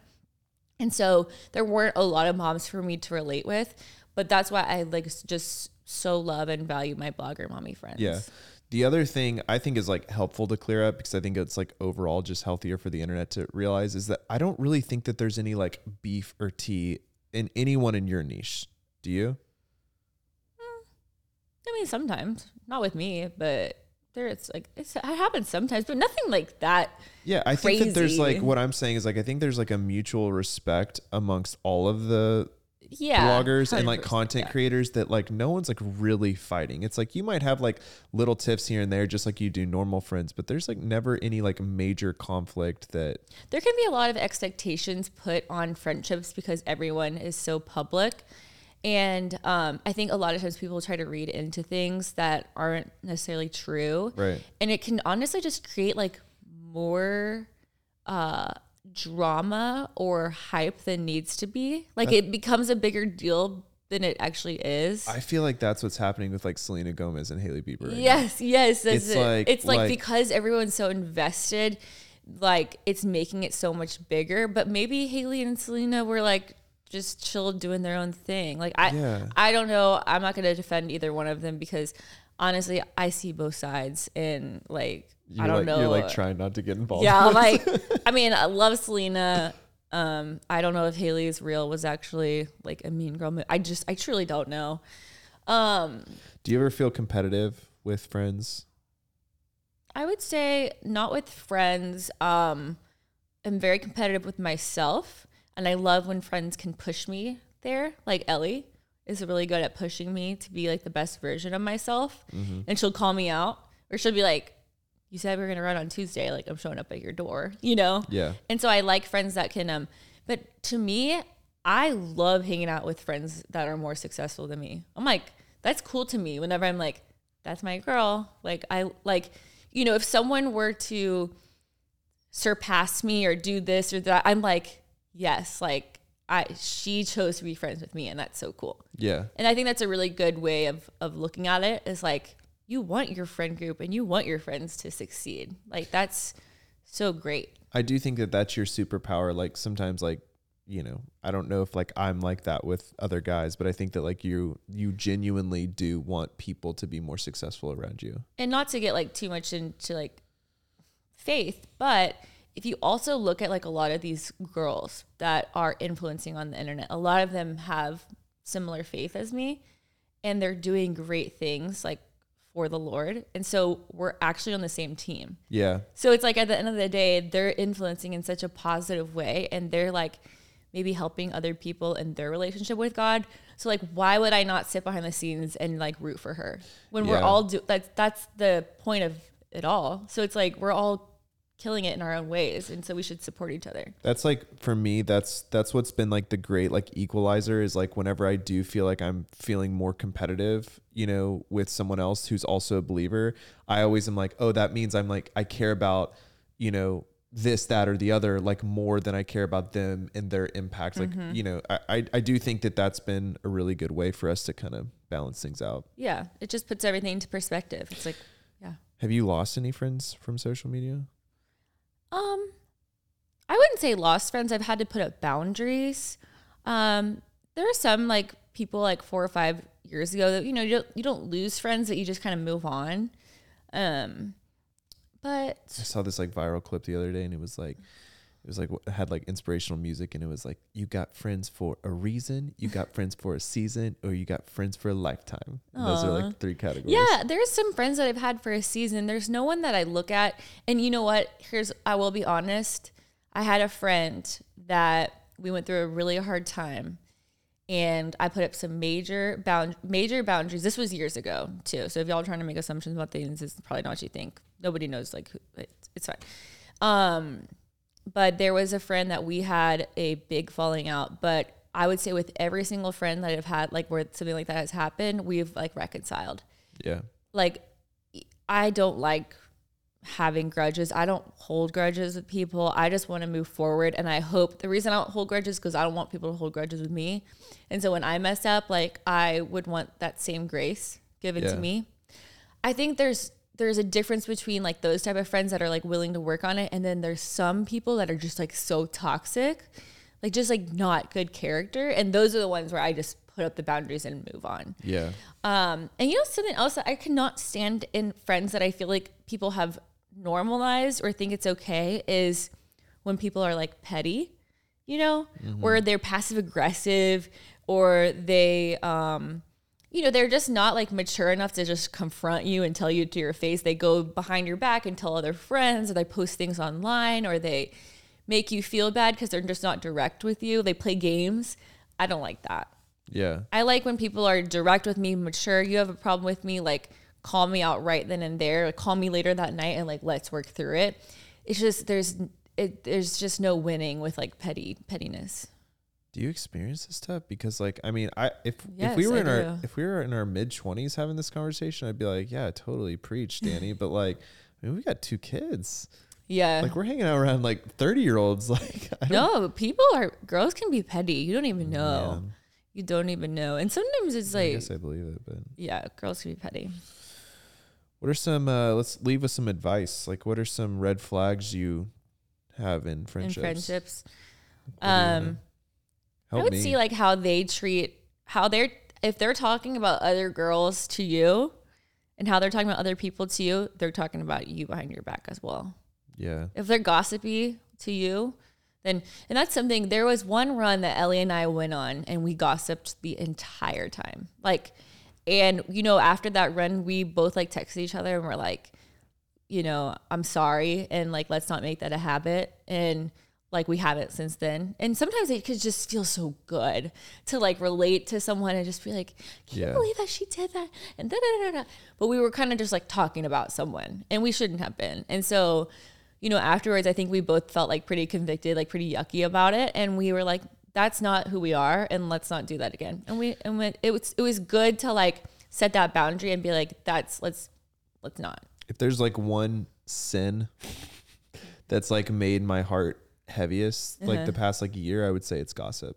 And so there weren't a lot of moms for me to relate with, but that's why I like just so love and value my blogger mommy friends. Yeah. The other thing I think is like helpful to clear up because I think it's like overall just healthier for the internet to realize is that I don't really think that there's any like beef or tea in anyone in your niche. Do you? Mm. I mean, sometimes not with me, but there it's like it's, it happens sometimes, but nothing like that. Yeah, I think that there's like what I'm saying is like I think there's like a mutual respect amongst all of the Yeah, bloggers and like content yeah. creators that like no one's like really fighting. It's like you might have like little tiffs here and there just like you do normal friends, but there's like never any like major conflict that There can be a lot of expectations put on friendships because everyone is so public. And um, I think a lot of times people try to read into things that aren't necessarily true. Right. And it can honestly just create like more uh, drama or hype than needs to be. Like it becomes a bigger deal than it actually is. I feel like that's what's happening with like Selena Gomez and Hailey Bieber. right now. Yes, yes. It's it. like- it's like, like- because everyone's so invested, like it's making it so much bigger. But maybe Haley and Selena were like just chill doing their own thing. Like I Yeah. I don't know. I'm not gonna defend either one of them because honestly I see both sides and like You're I don't like, know. You're like trying not to get involved. yeah, like I mean, I love Selena. Um, I don't know if Hailey's real was actually like a mean girl. I just I truly don't know. Um Do you ever feel competitive with friends? I would say not with friends. Um, I'm very competitive with myself, and I love when friends can push me there. Like Ellie is really good at pushing me to be like the best version of myself, and she'll call me out, or she'll be like, "You said we are gonna run on Tuesday. Like I'm showing up at your door," you know. Yeah. And so I like friends that can. Um, but to me, I love hanging out with friends that are more successful than me. I'm like, that's cool to me. Whenever I'm like, that's my girl. Like I like, you know, if someone were to surpass me or do this or that, I'm like, yes, like I she chose to be friends with me and that's so cool. Yeah. And I think that's a really good way of of looking at it is like you want your friend group and you want your friends to succeed. Like that's so great. I do think that that's your superpower. Like sometimes, like you know, I don't know if like I'm like that with other guys, but I think that like you you genuinely do want people to be more successful around you. and not to get like too much into like faith, but if you also look at like a lot of these girls that are influencing on the internet, a lot of them have similar faith as me and they're doing great things like for the Lord. And so we're actually on the same team. Yeah. So it's like at the end of the day, they're influencing in such a positive way and they're like maybe helping other people in their relationship with God. So like why would I not sit behind the scenes and like root for her when we're all do that's that's the point of it all. So it's like we're all killing it in our own ways and so we should support each other. That's like for me that's that's what's been like the great like equalizer is like whenever I do feel like I'm feeling more competitive, you know, with someone else who's also a believer, I always am like, "Oh, that means I'm like I care about, you know, this that or the other like more than I care about them and their impact." Like, mm-hmm. you know, I I, I do think that that's been a really good way for us to kind of balance things out. Yeah, it just puts everything into perspective. It's like yeah. Have you lost any friends from social media? Um, I wouldn't say lost friends. I've had to put up boundaries. Um, there are some like people like four or five years ago that you know you don't, you don't lose friends that you just kind of move on. Um, but I saw this like viral clip the other day, and it was like, was like had like inspirational music, and it was like, you got friends for a reason, you got friends for a season, or you got friends for a lifetime. Those are like three categories. yeah, there's some friends that I've had for a season. There's no one that I look at, and you know what? Here's I will be honest. I had a friend that we went through a really hard time, and I put up some major bound major boundaries. This was years ago too. So if y'all are trying to make assumptions about things, it's probably not what you think. Nobody knows. Like who- it's, it's fine. Um, but there was a friend that we had a big falling out. But I would say with every single friend that I've had, like where something like that has happened, we've like reconciled. yeah, Like I don't like having grudges. I don't hold grudges with people. I just want to move forward. And I hope the reason I don't hold grudges because I don't want people to hold grudges with me. And so when I mess up, like I would want that same grace given Yeah. to me. I think there's there's a difference between like those type of friends that are like willing to work on it and then there's some people that are just like so toxic like just like not good character and those are the ones where i just put up the boundaries and move on. Yeah, um, and you know something else that I cannot stand in friends that I feel like people have normalized or think it's okay is when people are like petty, you know, or they're passive aggressive or they um you know, they're just not like mature enough to just confront you and tell you to your face. They go behind your back and tell other friends or they post things online or they make you feel bad because they're just not direct with you. They play games. I don't like that. yeah, I like when people are direct with me, mature. You have a problem with me, like call me out right then and there. Like, call me later that night and like let's work through it. It's just there's it there's just no winning with like petty pettiness. Do you experience this stuff? Because like, I mean, I if if we were I in our if we were in our mid twenties having this conversation, I'd be like, yeah, totally preach, Dani. but like, I mean, we got two kids. Yeah. Like we're hanging out around like thirty year olds. Like, I don't, no, people are girls can be petty. You don't even know. Man, You don't even know. And sometimes it's I like guess I believe it, but yeah, girls can be petty. what are some? uh Let's leave with some advice. Like, what are some red flags you have in friendships? In friendships. What do you have? Um help I would me. see like how they treat how they're if they're talking about other girls to you and how they're talking about other people to you, they're talking about you behind your back as well. yeah, If they're gossipy to you, then and that's something there was one run that Ellie and I went on and we gossiped the entire time. Like and you know after that run we both like texted each other and we're like you know, I'm sorry and like let's not make that a habit and like we haven't since then. And sometimes it could just feel so good to like relate to someone and just be like, Can Yeah. you believe that she did that? And da da da da. But we were kind of just like talking about someone and we shouldn't have been. And so, you know, afterwards I think we both felt like pretty convicted, like pretty yucky about it. And we were like, that's not who we are and let's not do that again. And we and we, it was it was good to like set that boundary and be like, that's let's let's not. if there's like one sin that's like made my heart heaviest like the past like year i would say it's gossip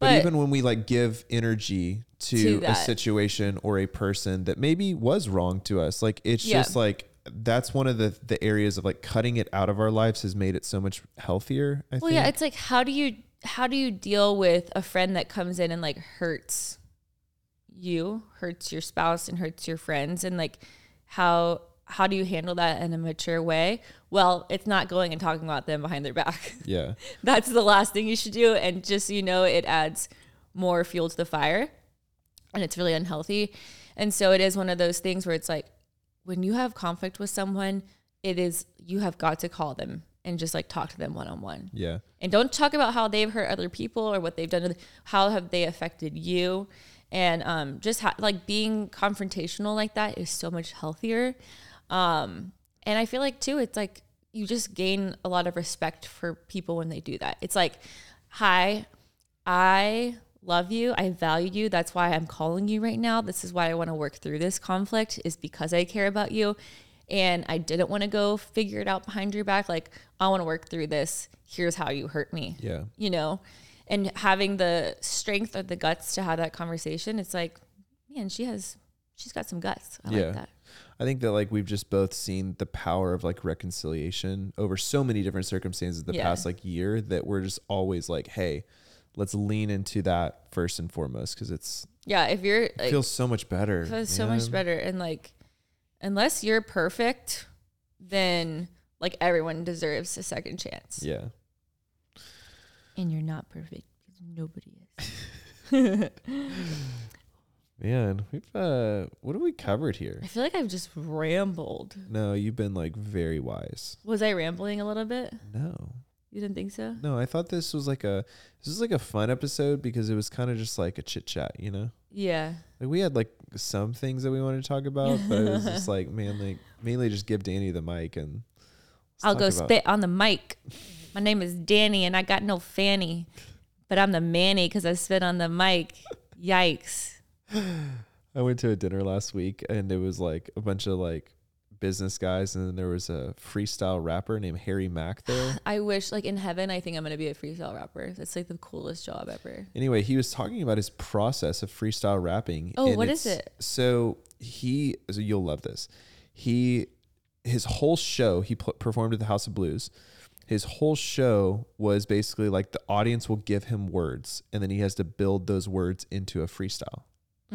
but, Uh-huh. But- even when we like give energy to, To a that. situation or a person that maybe was wrong to us like it's Yeah. just like that's one of the the areas of like cutting it out of our lives has made it so much healthier i Well, think yeah, it's like how do you how do you deal with a friend that comes in and like hurts you, hurts your spouse and hurts your friends and like how how do you handle that in a mature way? Well, it's not going and talking about them behind their back. yeah That's the last thing you should do and just so you know it adds more fuel to the fire and it's really unhealthy. And so it is one of those things where it's like when you have conflict with someone, it is you have got to call them and just like talk to them one on one. yeah And don't talk about how they've hurt other people or what they've done. to- How have they affected you? And um, just ha- like being confrontational like that is so much healthier. Um, and I feel like too, it's like you just gain a lot of respect for people when they do that. It's like, hi, I love you. I value you. That's why I'm calling you right now. This is why I want to work through this conflict is because I care about you. And I didn't want to go figure it out behind your back. Like, I want to work through this. Here's how you hurt me. yeah You know, and having the strength or the guts to have that conversation, it's like, man, she has, she's got some guts. I Yeah. like that. I think that like we've just both seen the power of like reconciliation over so many different circumstances the Yeah. past like year that we're just always like, hey, let's lean into that first and foremost because it's Yeah. If you're it like, feels so much better. It feels so man. much better. And like, unless you're perfect, then like everyone deserves a second chance. Yeah. And you're not perfect because nobody is. Man, we've uh what have we covered here? I feel like I've just rambled. No, you've been like very wise. Was I rambling a little bit? No. You didn't think so? No, I thought this was like a this was like a fun episode because it was kind of just like a chit chat, you know? Yeah. Like we had like some things that we wanted to talk about, but it was just like man, like mainly just give Dani the mic and I'll go spit on the mic. My name is Dani and I got no fanny, but I'm the manny because I spit on the mic. Yikes. I went to a dinner last week and it was like a bunch of like business guys and then there was a freestyle rapper named Harry Mack there. I wish, like in heaven, I think I'm gonna be a freestyle rapper. That's like the coolest job ever. Anyway, he was talking about his process of freestyle rapping. Oh, and what is it? So he, so you'll love this. He, his whole show, he pl- performed at the House of Blues. His whole show was basically like the audience will give him words, and then he has to build those words into a freestyle.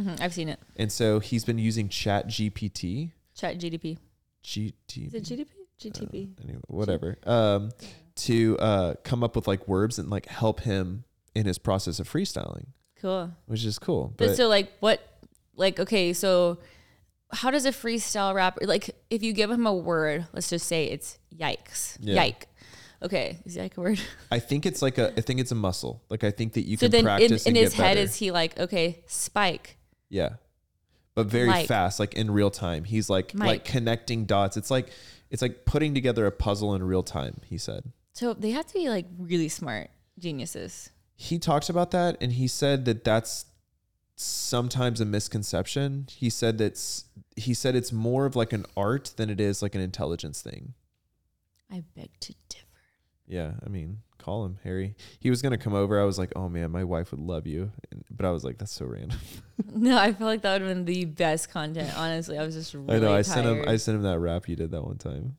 Hmm I've seen it. And so he's been using Chat GPT, Chat GDP. GT, Is it GDP? GTP. anyway, whatever, um, to uh, come up with like words and like help him in his process of freestyling, Cool. which is cool. But, But so like what like okay, so how does a freestyle rapper like if you give him a word, let's just say it's yikes. Yeah. Yike. Okay, is yike a word? I think it's like a I think it's a muscle. Like I think that you so can then in, practice in and his get head better. is he like, okay, spike. Yeah. But very Like- fast, like in real time. He's like like connecting dots. It's like it's like putting together a puzzle in real time, he said. So they have to be like really smart geniuses. He talked about that and he said that that's sometimes a misconception. He said that's he said it's more of like an art than it is like an intelligence thing. I beg to differ. Yeah, I mean, call him Harry. He was gonna come over. I was like, oh man, my wife would love you, and, but I was like, that's so random. No, I feel like that would have been the best content. Honestly, I was just really I know. I tired. sent him. I sent him that rap you did that one time.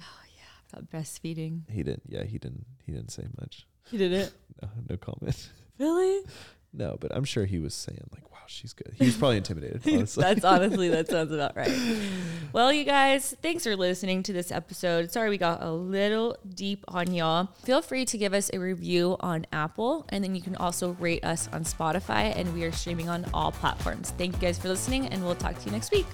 Oh yeah, about breastfeeding. He didn't. Yeah, he didn't. He didn't say much. He did it. No, no comment. Really? No, but I'm sure he was saying like, "Wow, she's good." He was probably intimidated. Honestly, That's honestly, that sounds about right. Well, you guys, thanks for listening to this episode. Sorry we got a little deep on y'all. Feel free to give us a review on Apple, and then you can also rate us on Spotify, and we are streaming on all platforms. Thank you guys for listening, and we'll talk to you next week.